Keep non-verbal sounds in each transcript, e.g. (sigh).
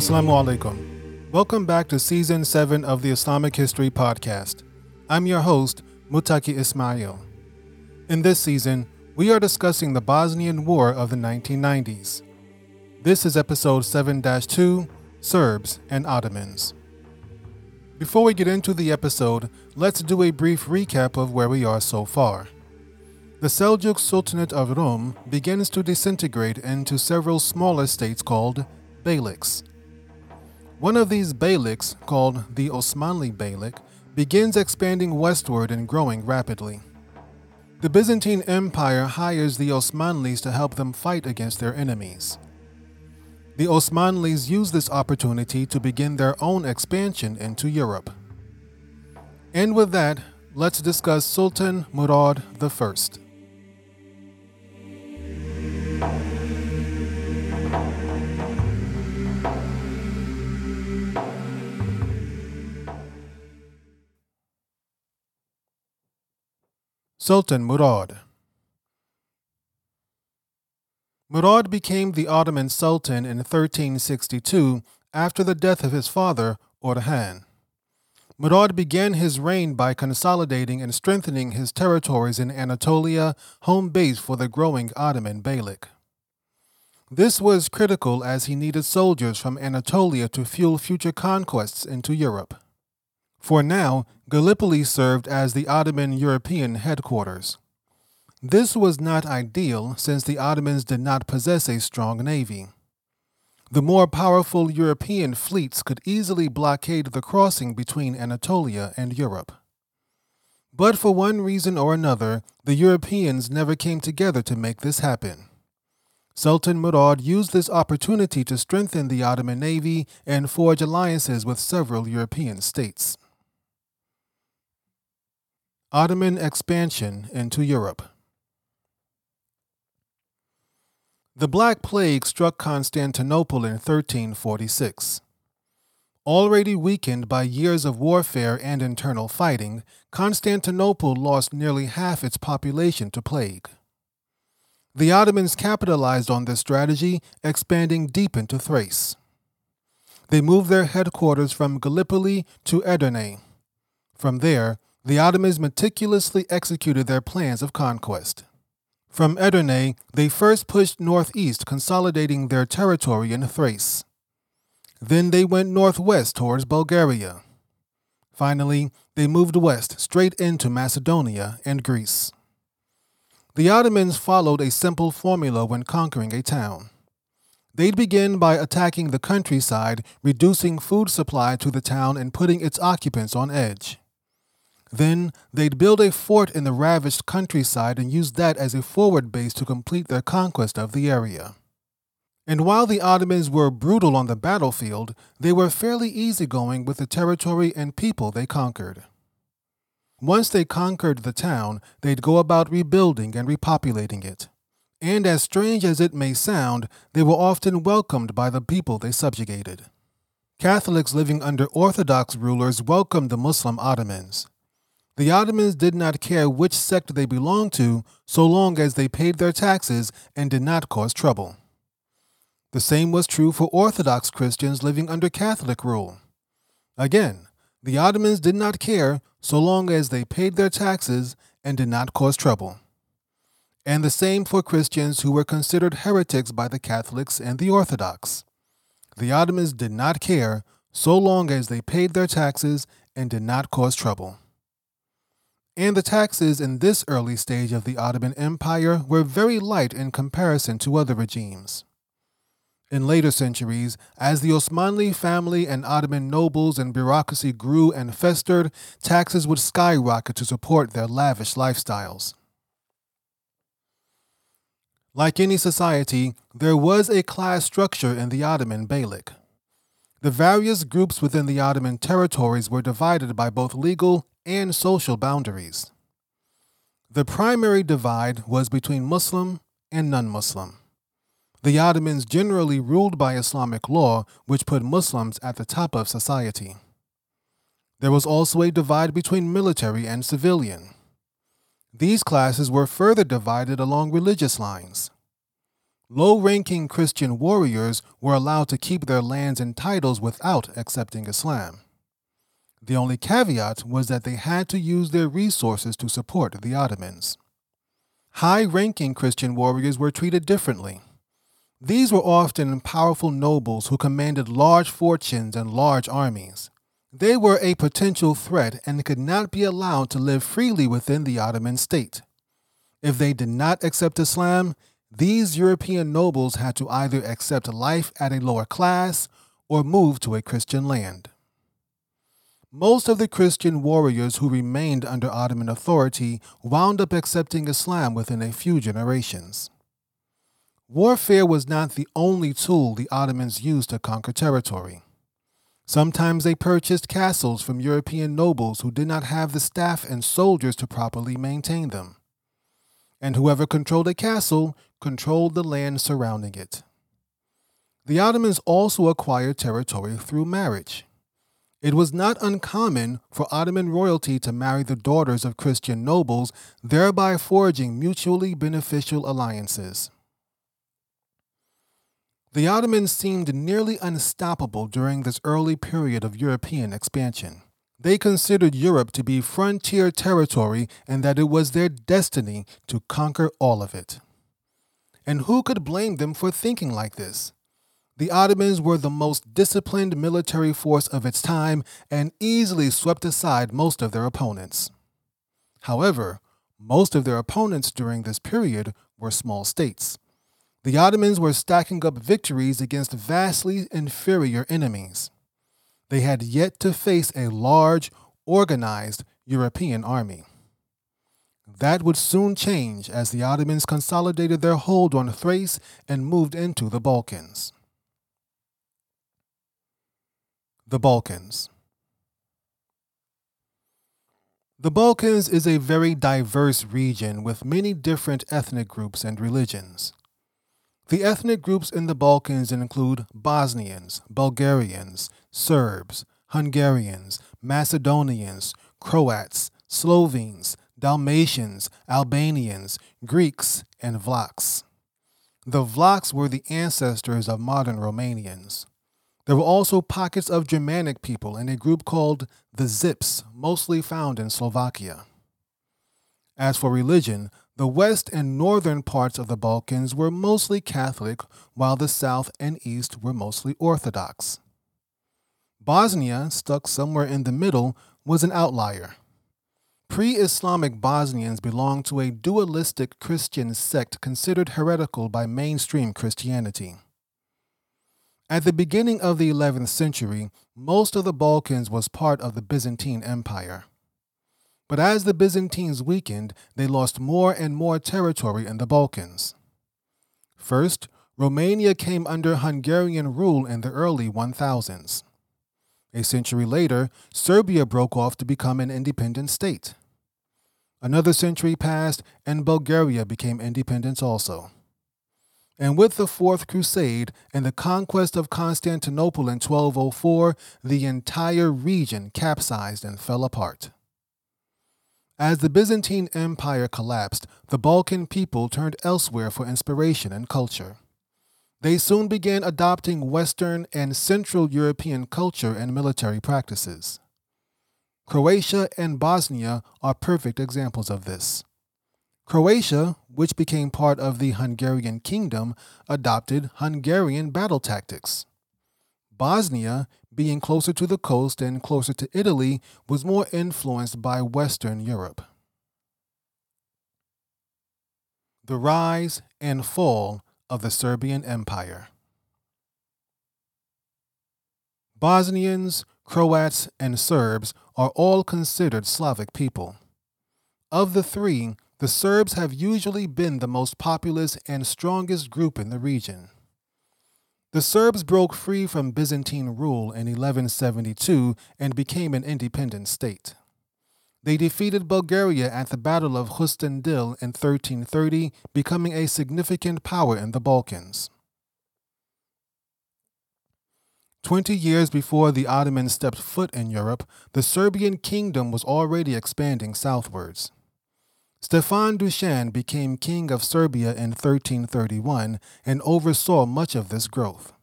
Assalamu alaikum. Welcome back to season 7 of the Islamic History Podcast. I'm your host, Mutaki Ismail. In this season, we are discussing the Bosnian War of the 1990s. This is episode 7 2 Serbs and Ottomans. Before we get into the episode, let's do a brief recap of where we are so far. The Seljuk Sultanate of Rum begins to disintegrate into several smaller states called beyliks. One of these beyliks, called the Osmanli Beylik, begins expanding westward and growing rapidly. The Byzantine Empire hires the Osmanlis to help them fight against their enemies. The Osmanlis use this opportunity to begin their own expansion into Europe. And with that, let's discuss Sultan Murad I. Sultan Murad Murad became the Ottoman Sultan in 1362 after the death of his father, Orhan. Murad began his reign by consolidating and strengthening his territories in Anatolia, home base for the growing Ottoman Beylik. This was critical as he needed soldiers from Anatolia to fuel future conquests into Europe. For now, Gallipoli served as the Ottoman European headquarters. This was not ideal since the Ottomans did not possess a strong navy. The more powerful European fleets could easily blockade the crossing between Anatolia and Europe. But for one reason or another, the Europeans never came together to make this happen. Sultan Murad used this opportunity to strengthen the Ottoman navy and forge alliances with several European states. Ottoman expansion into Europe. The Black Plague struck Constantinople in 1346. Already weakened by years of warfare and internal fighting, Constantinople lost nearly half its population to plague. The Ottomans capitalized on this strategy, expanding deep into Thrace. They moved their headquarters from Gallipoli to Edirne. From there, the Ottomans meticulously executed their plans of conquest. From Edirne, they first pushed northeast, consolidating their territory in Thrace. Then they went northwest towards Bulgaria. Finally, they moved west, straight into Macedonia and Greece. The Ottomans followed a simple formula when conquering a town. They'd begin by attacking the countryside, reducing food supply to the town, and putting its occupants on edge. Then they'd build a fort in the ravaged countryside and use that as a forward base to complete their conquest of the area. And while the Ottomans were brutal on the battlefield, they were fairly easygoing with the territory and people they conquered. Once they conquered the town, they'd go about rebuilding and repopulating it. And as strange as it may sound, they were often welcomed by the people they subjugated. Catholics living under Orthodox rulers welcomed the Muslim Ottomans. The Ottomans did not care which sect they belonged to so long as they paid their taxes and did not cause trouble. The same was true for Orthodox Christians living under Catholic rule. Again, the Ottomans did not care so long as they paid their taxes and did not cause trouble. And the same for Christians who were considered heretics by the Catholics and the Orthodox. The Ottomans did not care so long as they paid their taxes and did not cause trouble and the taxes in this early stage of the Ottoman Empire were very light in comparison to other regimes. In later centuries, as the Osmanli family and Ottoman nobles and bureaucracy grew and festered, taxes would skyrocket to support their lavish lifestyles. Like any society, there was a class structure in the Ottoman Beylik. The various groups within the Ottoman territories were divided by both legal and social boundaries. The primary divide was between Muslim and non Muslim. The Ottomans generally ruled by Islamic law, which put Muslims at the top of society. There was also a divide between military and civilian. These classes were further divided along religious lines. Low ranking Christian warriors were allowed to keep their lands and titles without accepting Islam. The only caveat was that they had to use their resources to support the Ottomans. High ranking Christian warriors were treated differently. These were often powerful nobles who commanded large fortunes and large armies. They were a potential threat and could not be allowed to live freely within the Ottoman state. If they did not accept Islam, these European nobles had to either accept life at a lower class or move to a Christian land. Most of the Christian warriors who remained under Ottoman authority wound up accepting Islam within a few generations. Warfare was not the only tool the Ottomans used to conquer territory. Sometimes they purchased castles from European nobles who did not have the staff and soldiers to properly maintain them. And whoever controlled a castle controlled the land surrounding it. The Ottomans also acquired territory through marriage. It was not uncommon for Ottoman royalty to marry the daughters of Christian nobles, thereby forging mutually beneficial alliances. The Ottomans seemed nearly unstoppable during this early period of European expansion. They considered Europe to be frontier territory and that it was their destiny to conquer all of it. And who could blame them for thinking like this? The Ottomans were the most disciplined military force of its time and easily swept aside most of their opponents. However, most of their opponents during this period were small states. The Ottomans were stacking up victories against vastly inferior enemies. They had yet to face a large, organized European army. That would soon change as the Ottomans consolidated their hold on Thrace and moved into the Balkans. The Balkans. The Balkans is a very diverse region with many different ethnic groups and religions. The ethnic groups in the Balkans include Bosnians, Bulgarians, Serbs, Hungarians, Macedonians, Croats, Slovenes, Dalmatians, Albanians, Greeks, and Vlachs. The Vlachs were the ancestors of modern Romanians. There were also pockets of Germanic people in a group called the Zips, mostly found in Slovakia. As for religion, the west and northern parts of the Balkans were mostly Catholic, while the south and east were mostly Orthodox. Bosnia, stuck somewhere in the middle, was an outlier. Pre Islamic Bosnians belonged to a dualistic Christian sect considered heretical by mainstream Christianity. At the beginning of the 11th century, most of the Balkans was part of the Byzantine Empire. But as the Byzantines weakened, they lost more and more territory in the Balkans. First, Romania came under Hungarian rule in the early 1000s. A century later, Serbia broke off to become an independent state. Another century passed, and Bulgaria became independent also. And with the Fourth Crusade and the conquest of Constantinople in 1204, the entire region capsized and fell apart. As the Byzantine Empire collapsed, the Balkan people turned elsewhere for inspiration and culture. They soon began adopting Western and Central European culture and military practices. Croatia and Bosnia are perfect examples of this. Croatia, which became part of the Hungarian kingdom, adopted Hungarian battle tactics. Bosnia, being closer to the coast and closer to Italy, was more influenced by Western Europe. The rise and fall of the Serbian Empire. Bosnians, Croats, and Serbs are all considered Slavic people. Of the three, the Serbs have usually been the most populous and strongest group in the region. The Serbs broke free from Byzantine rule in 1172 and became an independent state. They defeated Bulgaria at the Battle of Kyustendil in 1330, becoming a significant power in the Balkans. Twenty years before the Ottomans stepped foot in Europe, the Serbian kingdom was already expanding southwards. Stefan Dusan became king of Serbia in 1331 and oversaw much of this growth.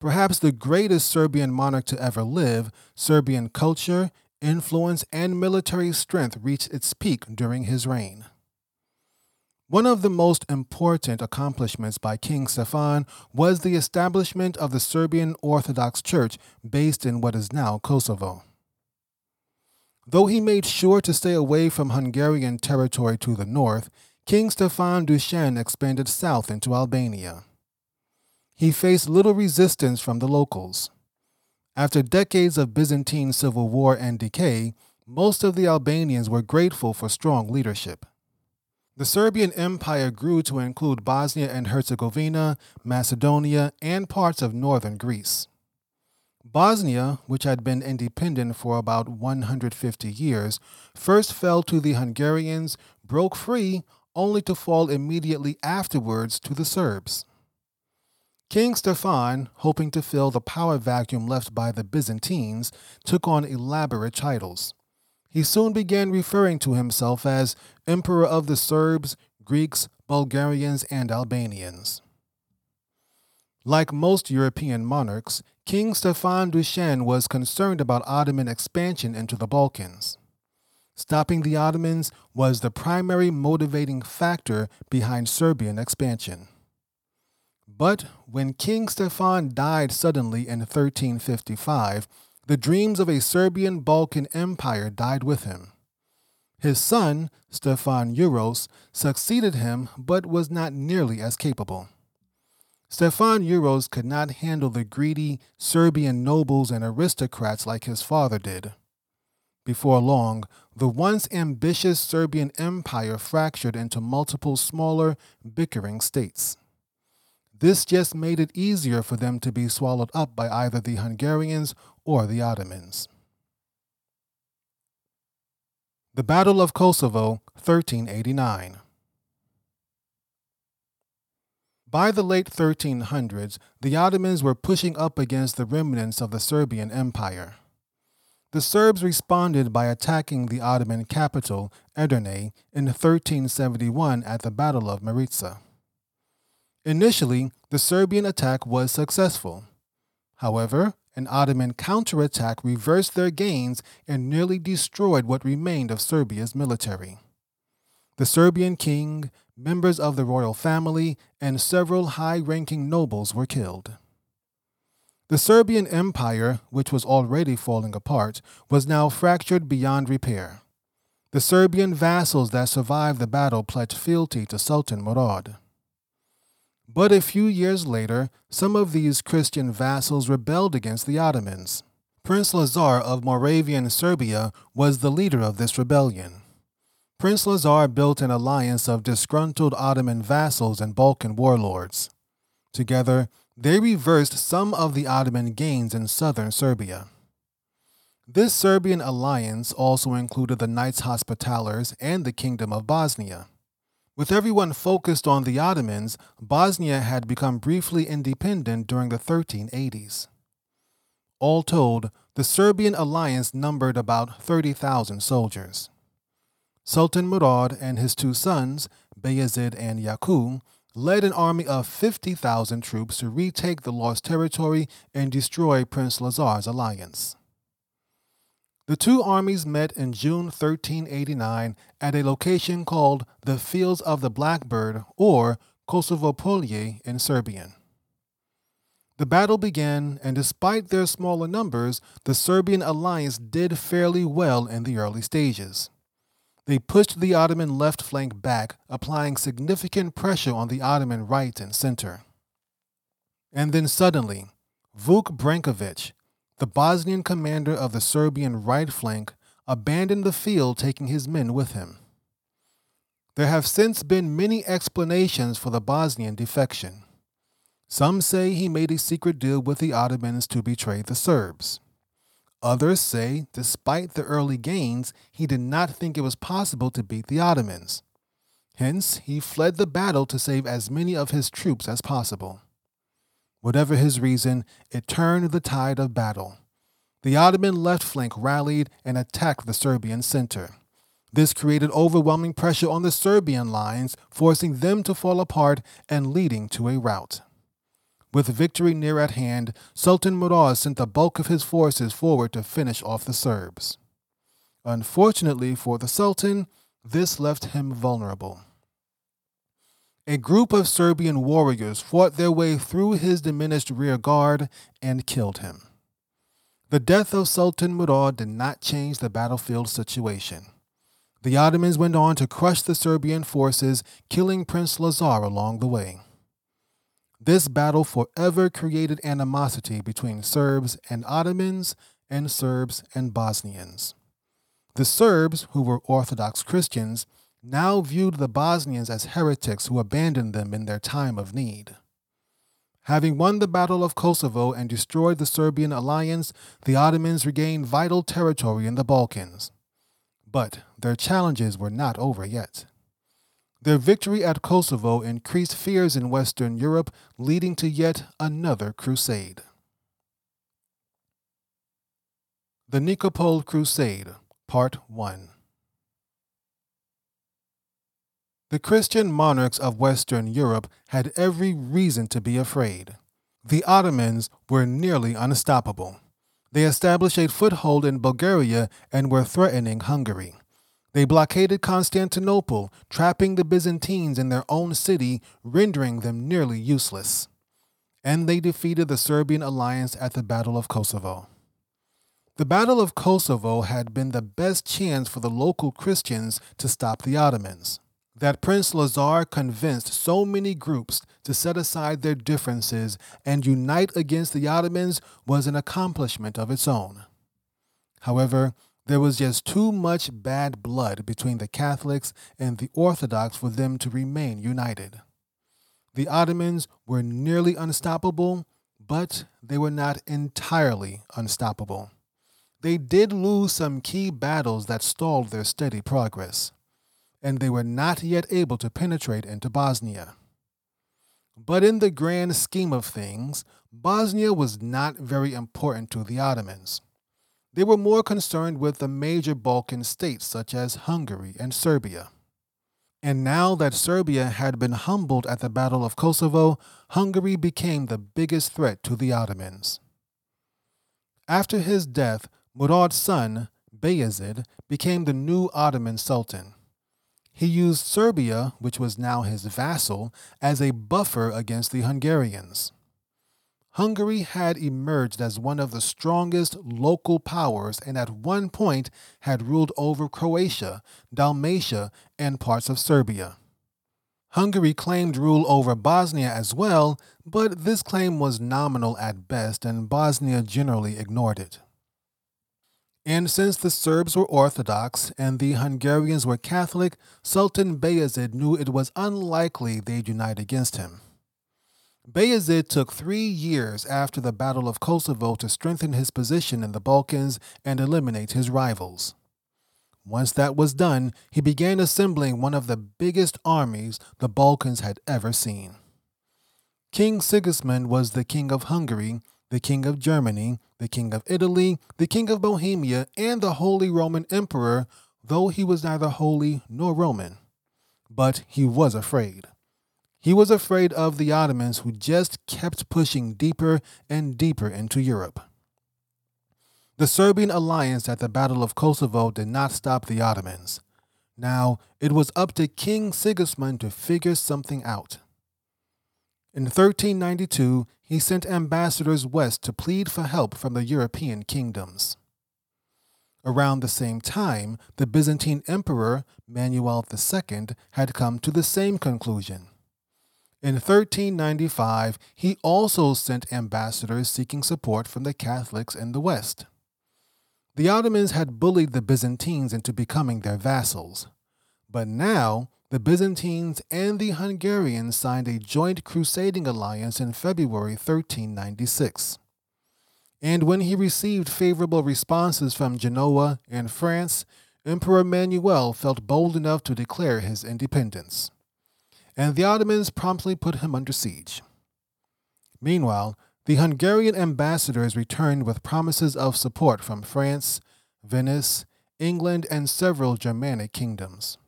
Perhaps the greatest Serbian monarch to ever live, Serbian culture, influence, and military strength reached its peak during his reign. One of the most important accomplishments by King Stefan was the establishment of the Serbian Orthodox Church based in what is now Kosovo. Though he made sure to stay away from Hungarian territory to the north, King Stefan Dusan expanded south into Albania. He faced little resistance from the locals. After decades of Byzantine civil war and decay, most of the Albanians were grateful for strong leadership. The Serbian Empire grew to include Bosnia and Herzegovina, Macedonia, and parts of northern Greece. Bosnia, which had been independent for about 150 years, first fell to the Hungarians, broke free, only to fall immediately afterwards to the Serbs. King Stefan, hoping to fill the power vacuum left by the Byzantines, took on elaborate titles. He soon began referring to himself as Emperor of the Serbs, Greeks, Bulgarians, and Albanians. Like most European monarchs, King Stefan Dusan was concerned about Ottoman expansion into the Balkans. Stopping the Ottomans was the primary motivating factor behind Serbian expansion. But when King Stefan died suddenly in 1355, the dreams of a Serbian Balkan empire died with him. His son, Stefan Uros, succeeded him but was not nearly as capable. Stefan Uros could not handle the greedy Serbian nobles and aristocrats like his father did. Before long, the once ambitious Serbian empire fractured into multiple smaller, bickering states. This just made it easier for them to be swallowed up by either the Hungarians or the Ottomans. The Battle of Kosovo, 1389. By the late 1300s, the Ottomans were pushing up against the remnants of the Serbian Empire. The Serbs responded by attacking the Ottoman capital, Edirne, in 1371 at the Battle of Maritsa. Initially, the Serbian attack was successful. However, an Ottoman counterattack reversed their gains and nearly destroyed what remained of Serbia's military. The Serbian king, members of the royal family, and several high ranking nobles were killed. The Serbian Empire, which was already falling apart, was now fractured beyond repair. The Serbian vassals that survived the battle pledged fealty to Sultan Murad. But a few years later, some of these Christian vassals rebelled against the Ottomans. Prince Lazar of Moravian Serbia was the leader of this rebellion. Prince Lazar built an alliance of disgruntled Ottoman vassals and Balkan warlords. Together, they reversed some of the Ottoman gains in southern Serbia. This Serbian alliance also included the Knights Hospitallers and the Kingdom of Bosnia. With everyone focused on the Ottomans, Bosnia had become briefly independent during the 1380s. All told, the Serbian alliance numbered about 30,000 soldiers. Sultan Murad and his two sons, Bayezid and Yakub, led an army of 50,000 troops to retake the lost territory and destroy Prince Lazar's alliance. The two armies met in June 1389 at a location called the Fields of the Blackbird or Kosovo Polje in Serbian. The battle began, and despite their smaller numbers, the Serbian alliance did fairly well in the early stages. They pushed the Ottoman left flank back, applying significant pressure on the Ottoman right and center. And then suddenly, Vuk Brankovic, the Bosnian commander of the Serbian right flank abandoned the field, taking his men with him. There have since been many explanations for the Bosnian defection. Some say he made a secret deal with the Ottomans to betray the Serbs. Others say, despite the early gains, he did not think it was possible to beat the Ottomans. Hence, he fled the battle to save as many of his troops as possible. Whatever his reason, it turned the tide of battle. The Ottoman left flank rallied and attacked the Serbian center. This created overwhelming pressure on the Serbian lines, forcing them to fall apart and leading to a rout. With victory near at hand, Sultan Murad sent the bulk of his forces forward to finish off the Serbs. Unfortunately for the Sultan, this left him vulnerable. A group of Serbian warriors fought their way through his diminished rear guard and killed him. The death of Sultan Murad did not change the battlefield situation. The Ottomans went on to crush the Serbian forces, killing Prince Lazar along the way. This battle forever created animosity between Serbs and Ottomans and Serbs and Bosnians. The Serbs, who were Orthodox Christians, now viewed the Bosnians as heretics who abandoned them in their time of need. Having won the Battle of Kosovo and destroyed the Serbian alliance, the Ottomans regained vital territory in the Balkans. But their challenges were not over yet. Their victory at Kosovo increased fears in Western Europe, leading to yet another crusade. The Nikopol Crusade, Part 1 The Christian monarchs of Western Europe had every reason to be afraid. The Ottomans were nearly unstoppable. They established a foothold in Bulgaria and were threatening Hungary. They blockaded Constantinople, trapping the Byzantines in their own city, rendering them nearly useless. And they defeated the Serbian alliance at the Battle of Kosovo. The Battle of Kosovo had been the best chance for the local Christians to stop the Ottomans. That Prince Lazar convinced so many groups to set aside their differences and unite against the Ottomans was an accomplishment of its own. However, there was just too much bad blood between the Catholics and the Orthodox for them to remain united. The Ottomans were nearly unstoppable, but they were not entirely unstoppable. They did lose some key battles that stalled their steady progress, and they were not yet able to penetrate into Bosnia. But in the grand scheme of things, Bosnia was not very important to the Ottomans. They were more concerned with the major Balkan states such as Hungary and Serbia. And now that Serbia had been humbled at the Battle of Kosovo, Hungary became the biggest threat to the Ottomans. After his death, Murad's son, Bayezid, became the new Ottoman Sultan. He used Serbia, which was now his vassal, as a buffer against the Hungarians. Hungary had emerged as one of the strongest local powers and at one point had ruled over Croatia, Dalmatia, and parts of Serbia. Hungary claimed rule over Bosnia as well, but this claim was nominal at best, and Bosnia generally ignored it. And since the Serbs were Orthodox and the Hungarians were Catholic, Sultan Bayezid knew it was unlikely they'd unite against him. Bayezid took three years after the Battle of Kosovo to strengthen his position in the Balkans and eliminate his rivals. Once that was done, he began assembling one of the biggest armies the Balkans had ever seen. King Sigismund was the king of Hungary, the king of Germany, the king of Italy, the king of Bohemia, and the Holy Roman Emperor, though he was neither holy nor Roman. But he was afraid. He was afraid of the Ottomans who just kept pushing deeper and deeper into Europe. The Serbian alliance at the Battle of Kosovo did not stop the Ottomans. Now, it was up to King Sigismund to figure something out. In 1392, he sent ambassadors west to plead for help from the European kingdoms. Around the same time, the Byzantine Emperor, Manuel II, had come to the same conclusion. In 1395, he also sent ambassadors seeking support from the Catholics in the West. The Ottomans had bullied the Byzantines into becoming their vassals. But now, the Byzantines and the Hungarians signed a joint crusading alliance in February 1396. And when he received favorable responses from Genoa and France, Emperor Manuel felt bold enough to declare his independence and the Ottomans promptly put him under siege. Meanwhile, the Hungarian ambassadors returned with promises of support from France, Venice, England, and several Germanic kingdoms.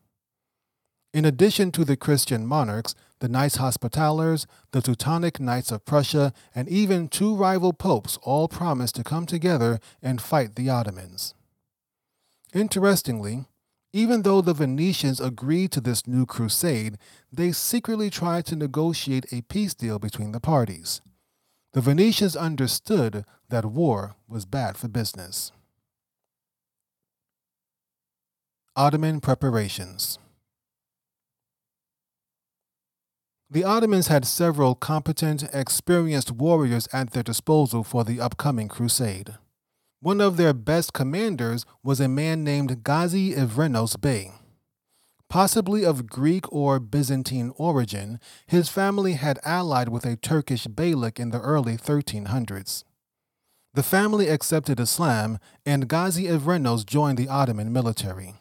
In addition to the Christian monarchs, the Knights Hospitallers, the Teutonic Knights of Prussia, and even two rival popes all promised to come together and fight the Ottomans. Interestingly, even though the Venetians agreed to this new crusade, they secretly tried to negotiate a peace deal between the parties. The Venetians understood that war was bad for business. Ottoman preparations. The Ottomans had several competent, experienced warriors at their disposal for the upcoming crusade. One of their best commanders was a man named Ghazi Ivrenos Bey. Possibly of Greek or Byzantine origin, his family had allied with a Turkish beylik in the early 1300s. The family accepted Islam, and Ghazi Ivrenos joined the Ottoman military.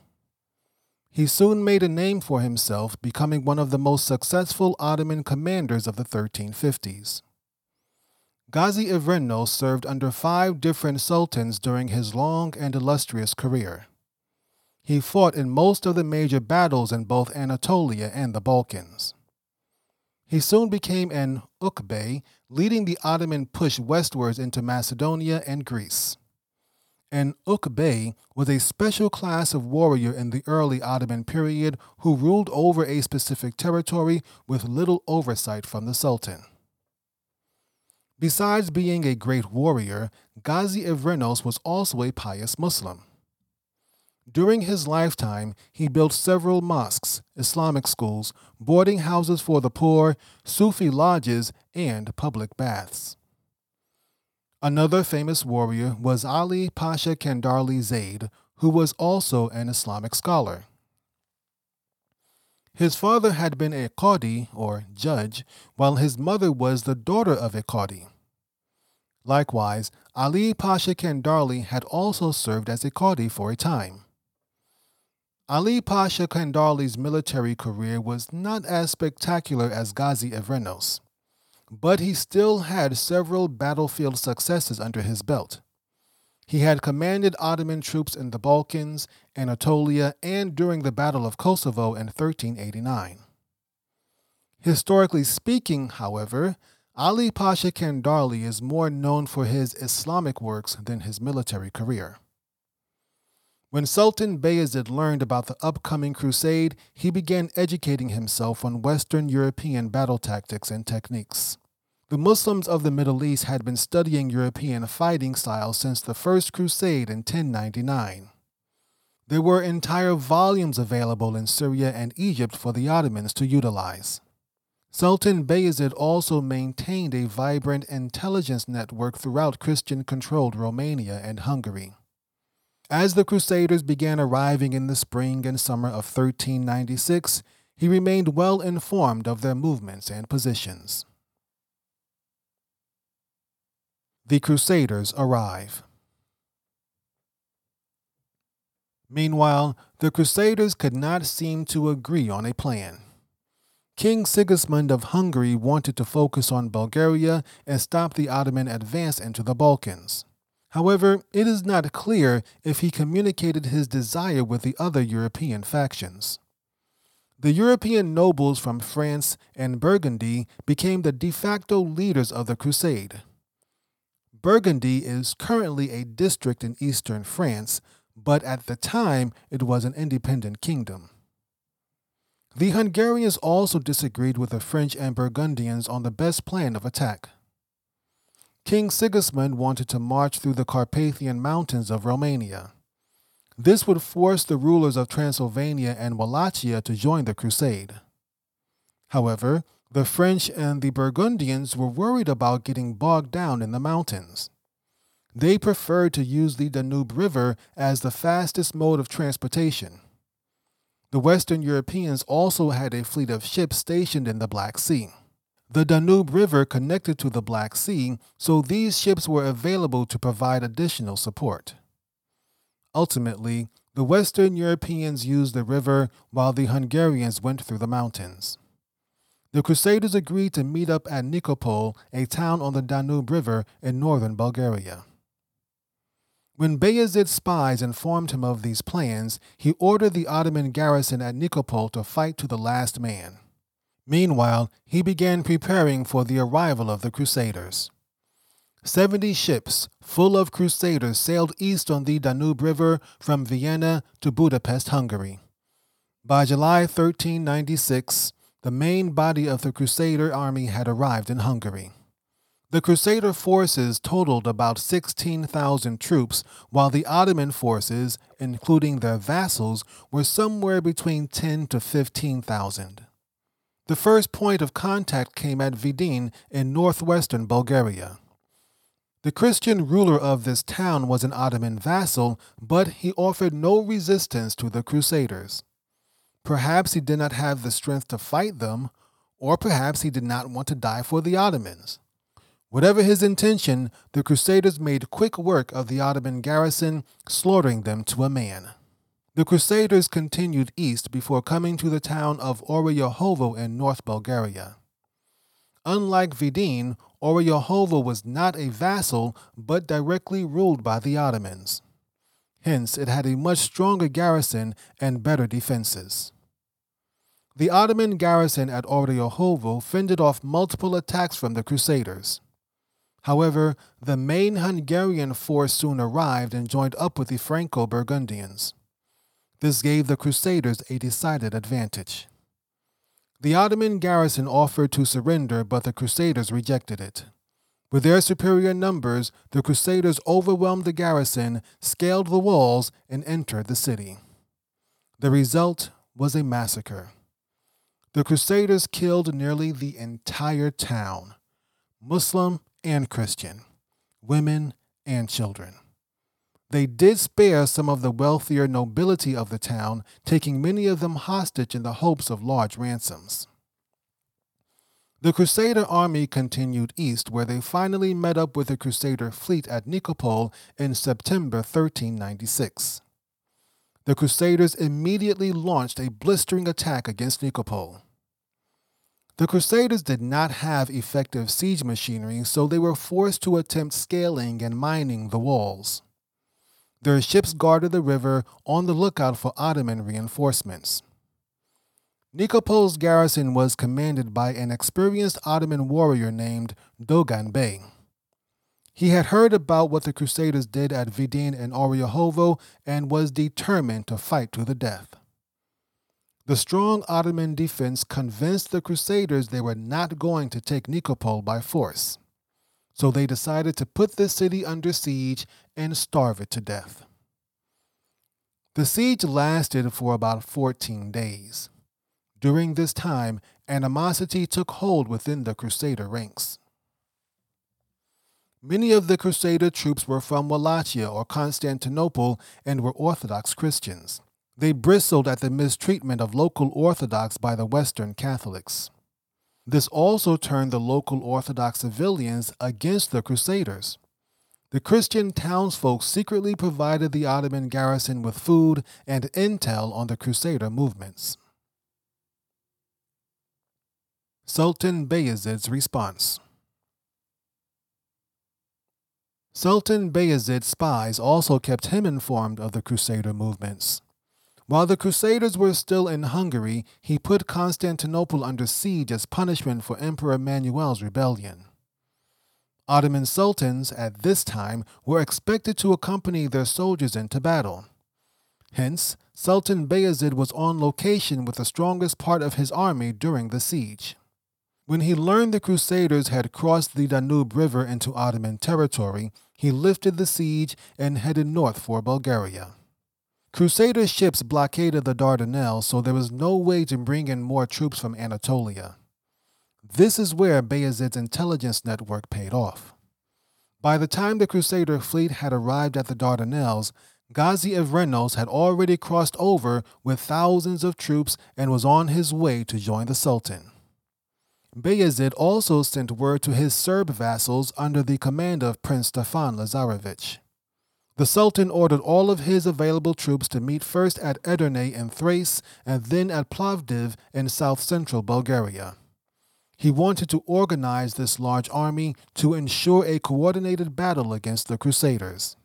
He soon made a name for himself, becoming one of the most successful Ottoman commanders of the 1350s. Ghazi Ivrenos served under five different sultans during his long and illustrious career. He fought in most of the major battles in both Anatolia and the Balkans. He soon became an Ukbey, leading the Ottoman push westwards into Macedonia and Greece. An Ukbey was a special class of warrior in the early Ottoman period who ruled over a specific territory with little oversight from the Sultan. Besides being a great warrior, Ghazi Ivrenos was also a pious Muslim. During his lifetime, he built several mosques, Islamic schools, boarding houses for the poor, Sufi lodges, and public baths. Another famous warrior was Ali Pasha Kandarli Zaid, who was also an Islamic scholar. His father had been a Qadi, or judge, while his mother was the daughter of a Qadi. Likewise, Ali Pasha Kendarli had also served as a Qadi for a time. Ali Pasha Kendarli's military career was not as spectacular as Ghazi Ivrenos but he still had several battlefield successes under his belt. He had commanded Ottoman troops in the Balkans, Anatolia, and during the Battle of Kosovo in 1389. Historically speaking, however, Ali Pasha Kendarli is more known for his Islamic works than his military career. When Sultan Bayezid learned about the upcoming crusade, he began educating himself on Western European battle tactics and techniques. The Muslims of the Middle East had been studying European fighting styles since the First Crusade in 1099. There were entire volumes available in Syria and Egypt for the Ottomans to utilize. Sultan Bayezid also maintained a vibrant intelligence network throughout Christian controlled Romania and Hungary. As the Crusaders began arriving in the spring and summer of 1396, he remained well informed of their movements and positions. The Crusaders arrive. Meanwhile, the Crusaders could not seem to agree on a plan. King Sigismund of Hungary wanted to focus on Bulgaria and stop the Ottoman advance into the Balkans. However, it is not clear if he communicated his desire with the other European factions. The European nobles from France and Burgundy became the de facto leaders of the crusade. Burgundy is currently a district in eastern France, but at the time it was an independent kingdom. The Hungarians also disagreed with the French and Burgundians on the best plan of attack. King Sigismund wanted to march through the Carpathian Mountains of Romania. This would force the rulers of Transylvania and Wallachia to join the crusade. However, the French and the Burgundians were worried about getting bogged down in the mountains. They preferred to use the Danube River as the fastest mode of transportation. The Western Europeans also had a fleet of ships stationed in the Black Sea. The Danube River connected to the Black Sea, so these ships were available to provide additional support. Ultimately, the Western Europeans used the river while the Hungarians went through the mountains. The Crusaders agreed to meet up at Nikopol, a town on the Danube River in northern Bulgaria. When Bayezid's spies informed him of these plans, he ordered the Ottoman garrison at Nikopol to fight to the last man. Meanwhile, he began preparing for the arrival of the Crusaders. Seventy ships full of Crusaders sailed east on the Danube River from Vienna to Budapest, Hungary. By July 1396, the main body of the Crusader army had arrived in Hungary. The Crusader forces totaled about 16,000 troops, while the Ottoman forces, including their vassals, were somewhere between 10 to 15,000. The first point of contact came at Vidin in northwestern Bulgaria. The Christian ruler of this town was an Ottoman vassal, but he offered no resistance to the Crusaders. Perhaps he did not have the strength to fight them, or perhaps he did not want to die for the Ottomans. Whatever his intention, the Crusaders made quick work of the Ottoman garrison, slaughtering them to a man. The Crusaders continued east before coming to the town of Oryahovo in North Bulgaria. Unlike Vidin, Oryahovo was not a vassal but directly ruled by the Ottomans. Hence, it had a much stronger garrison and better defenses. The Ottoman garrison at Oryahovo fended off multiple attacks from the Crusaders. However, the main Hungarian force soon arrived and joined up with the Franco Burgundians. This gave the Crusaders a decided advantage. The Ottoman garrison offered to surrender, but the Crusaders rejected it. With their superior numbers, the Crusaders overwhelmed the garrison, scaled the walls, and entered the city. The result was a massacre. The Crusaders killed nearly the entire town Muslim and Christian, women and children. They did spare some of the wealthier nobility of the town, taking many of them hostage in the hopes of large ransoms. The Crusader army continued east, where they finally met up with the Crusader fleet at Nikopol in September 1396. The Crusaders immediately launched a blistering attack against Nikopol. The Crusaders did not have effective siege machinery, so they were forced to attempt scaling and mining the walls. Their ships guarded the river on the lookout for Ottoman reinforcements. Nikopol's garrison was commanded by an experienced Ottoman warrior named Dogan Bey. He had heard about what the Crusaders did at Vidin and Oryahovo and was determined to fight to the death. The strong Ottoman defense convinced the Crusaders they were not going to take Nikopol by force, so they decided to put the city under siege and starve it to death. The siege lasted for about 14 days. During this time, animosity took hold within the Crusader ranks. Many of the Crusader troops were from Wallachia or Constantinople and were Orthodox Christians. They bristled at the mistreatment of local Orthodox by the Western Catholics. This also turned the local Orthodox civilians against the Crusaders. The Christian townsfolk secretly provided the Ottoman garrison with food and intel on the Crusader movements. Sultan Bayezid's response Sultan Bayezid's spies also kept him informed of the Crusader movements. While the Crusaders were still in Hungary, he put Constantinople under siege as punishment for Emperor Manuel's rebellion. Ottoman sultans at this time were expected to accompany their soldiers into battle. Hence, Sultan Bayezid was on location with the strongest part of his army during the siege. When he learned the Crusaders had crossed the Danube River into Ottoman territory, he lifted the siege and headed north for Bulgaria. Crusader ships blockaded the Dardanelles, so there was no way to bring in more troops from Anatolia. This is where Bayezid's intelligence network paid off. By the time the Crusader fleet had arrived at the Dardanelles, Ghazi of Evrenos had already crossed over with thousands of troops and was on his way to join the Sultan. Bayezid also sent word to his Serb vassals under the command of Prince Stefan Lazarevich. The Sultan ordered all of his available troops to meet first at Edirne in Thrace and then at Plovdiv in south central Bulgaria. He wanted to organize this large army to ensure a coordinated battle against the Crusaders.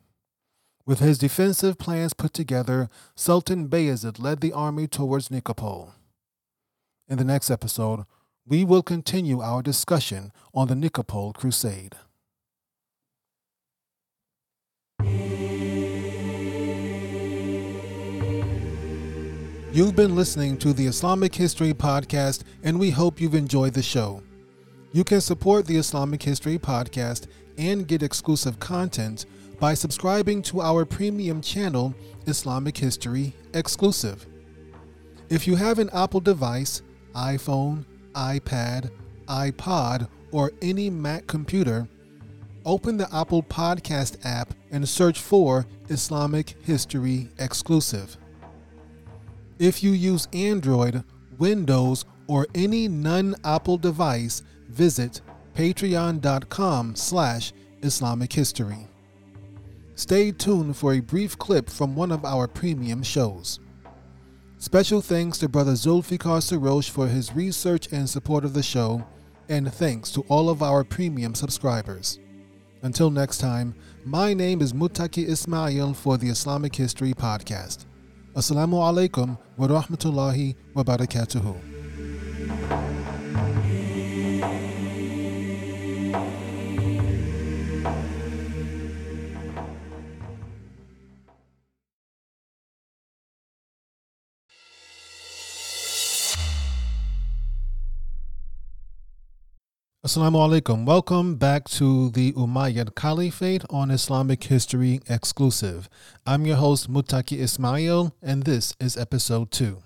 With his defensive plans put together, Sultan Bayezid led the army towards Nikopol. In the next episode, we will continue our discussion on the Nikopol Crusade. You've been listening to the Islamic History Podcast, and we hope you've enjoyed the show. You can support the Islamic History Podcast and get exclusive content by subscribing to our premium channel, Islamic History Exclusive. If you have an Apple device, iPhone, iPad, iPod, or any Mac computer, open the Apple Podcast app and search for Islamic History Exclusive. If you use Android, Windows, or any non-Apple device, visit patreon.com slash Islamic History. Stay tuned for a brief clip from one of our premium shows. Special thanks to Brother Zulfikar Sarosh for his research and support of the show, and thanks to all of our premium subscribers. Until next time, my name is Mutaki Ismail for the Islamic History Podcast. Assalamu alaikum wa rahmatullahi wa barakatuhu. Assalamu alaikum. Welcome back to the Umayyad Caliphate on Islamic History Exclusive. I'm your host, Mutaki Ismail, and this is episode 2.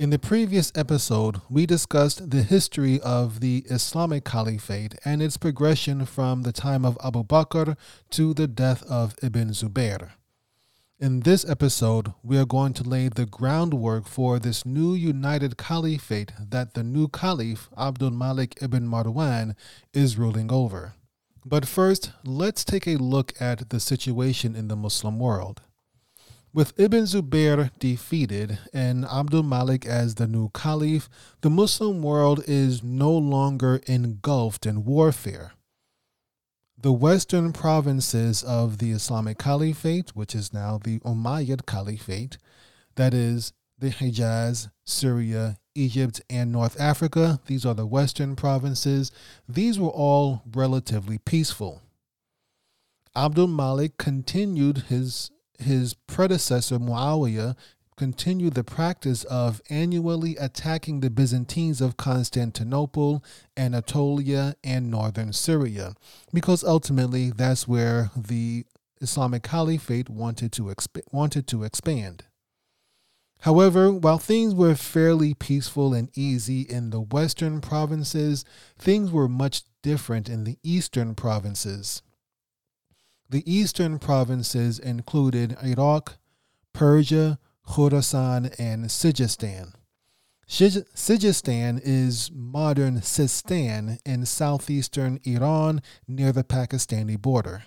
In the previous episode, we discussed the history of the Islamic Caliphate and its progression from the time of Abu Bakr to the death of Ibn Zubayr. In this episode, we are going to lay the groundwork for this new united caliphate that the new caliph, Abdul Malik ibn Marwan, is ruling over. But first, let's take a look at the situation in the Muslim world. With Ibn Zubayr defeated and Abdul Malik as the new caliph, the Muslim world is no longer engulfed in warfare the western provinces of the Islamic Caliphate, which is now the Umayyad Caliphate, that is the Hijaz, Syria, Egypt, and North Africa. These are the western provinces. These were all relatively peaceful. Abdul Malik continued his his predecessor Muawiyah continue the practice of annually attacking the Byzantines of Constantinople, Anatolia, and northern Syria, because ultimately that's where the Islamic Caliphate wanted to exp- wanted to expand. However, while things were fairly peaceful and easy in the western provinces, things were much different in the eastern provinces. The eastern provinces included Iraq, Persia, Khorasan, and Sijistan. Sijistan is modern Sistan in southeastern Iran near the Pakistani border.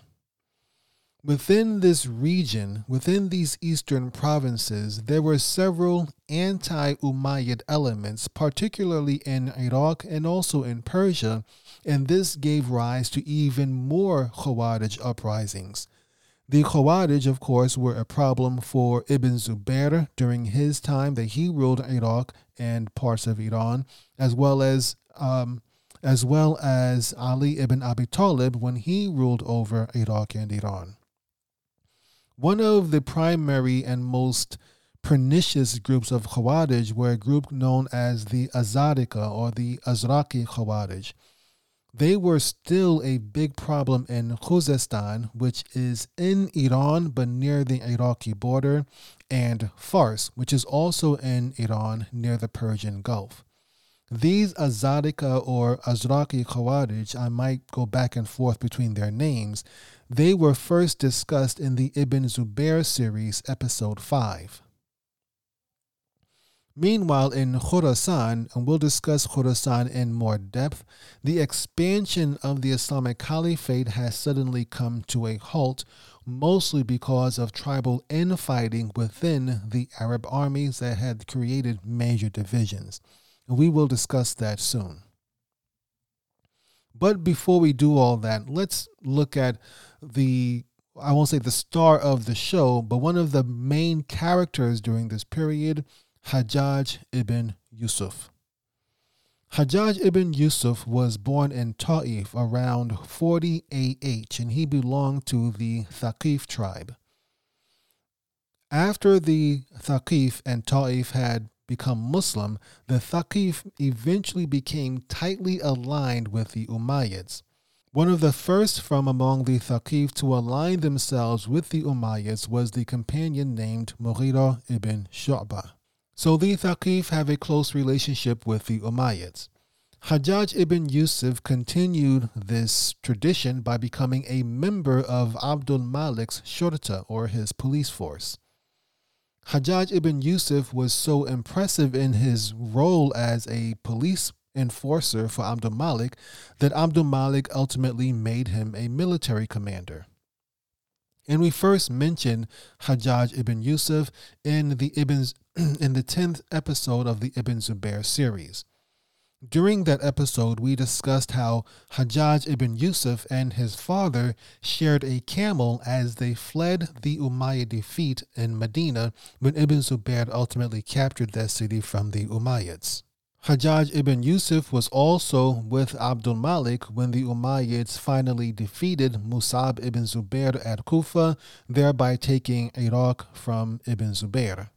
Within this region, within these eastern provinces, there were several anti Umayyad elements, particularly in Iraq and also in Persia, and this gave rise to even more Khawarij uprisings. The Khawarij, of course, were a problem for Ibn Zubayr during his time that he ruled Iraq and parts of Iran, as well as um, as well as Ali ibn Abi Talib when he ruled over Iraq and Iran. One of the primary and most pernicious groups of Khawarij were a group known as the Azarika or the Azraqi Khawarij they were still a big problem in Khuzestan, which is in Iran but near the Iraqi border, and Fars, which is also in Iran near the Persian Gulf. These Azarika or Azraqi Khawarij, I might go back and forth between their names, they were first discussed in the Ibn Zubair series, episode 5. Meanwhile, in Khorasan, and we'll discuss Khorasan in more depth, the expansion of the Islamic Caliphate has suddenly come to a halt, mostly because of tribal infighting within the Arab armies that had created major divisions. And we will discuss that soon. But before we do all that, let's look at the I won't say the star of the show, but one of the main characters during this period, Hajjaj ibn Yusuf. Hajjaj ibn Yusuf was born in Ta'if around 40 AH and he belonged to the Thaqif tribe. After the Thaqif and Ta'if had become Muslim, the Thaqif eventually became tightly aligned with the Umayyads. One of the first from among the Thaqif to align themselves with the Umayyads was the companion named Mughira ibn Shu'bah. So the Thaqif have a close relationship with the Umayyads. Hajjaj ibn Yusuf continued this tradition by becoming a member of Abdul Malik's shurta or his police force. Hajjaj ibn Yusuf was so impressive in his role as a police enforcer for Abdul Malik that Abdul Malik ultimately made him a military commander. And we first mention Hajjaj ibn Yusuf in the Ibn (clears throat) in the 10th episode of the Ibn Zubair series. During that episode, we discussed how Hajjaj ibn Yusuf and his father shared a camel as they fled the Umayyad defeat in Medina when Ibn Zubair ultimately captured that city from the Umayyads. Hajjaj ibn Yusuf was also with Abdul Malik when the Umayyads finally defeated Musab ibn Zubair at Kufa, thereby taking Iraq from Ibn Zubair.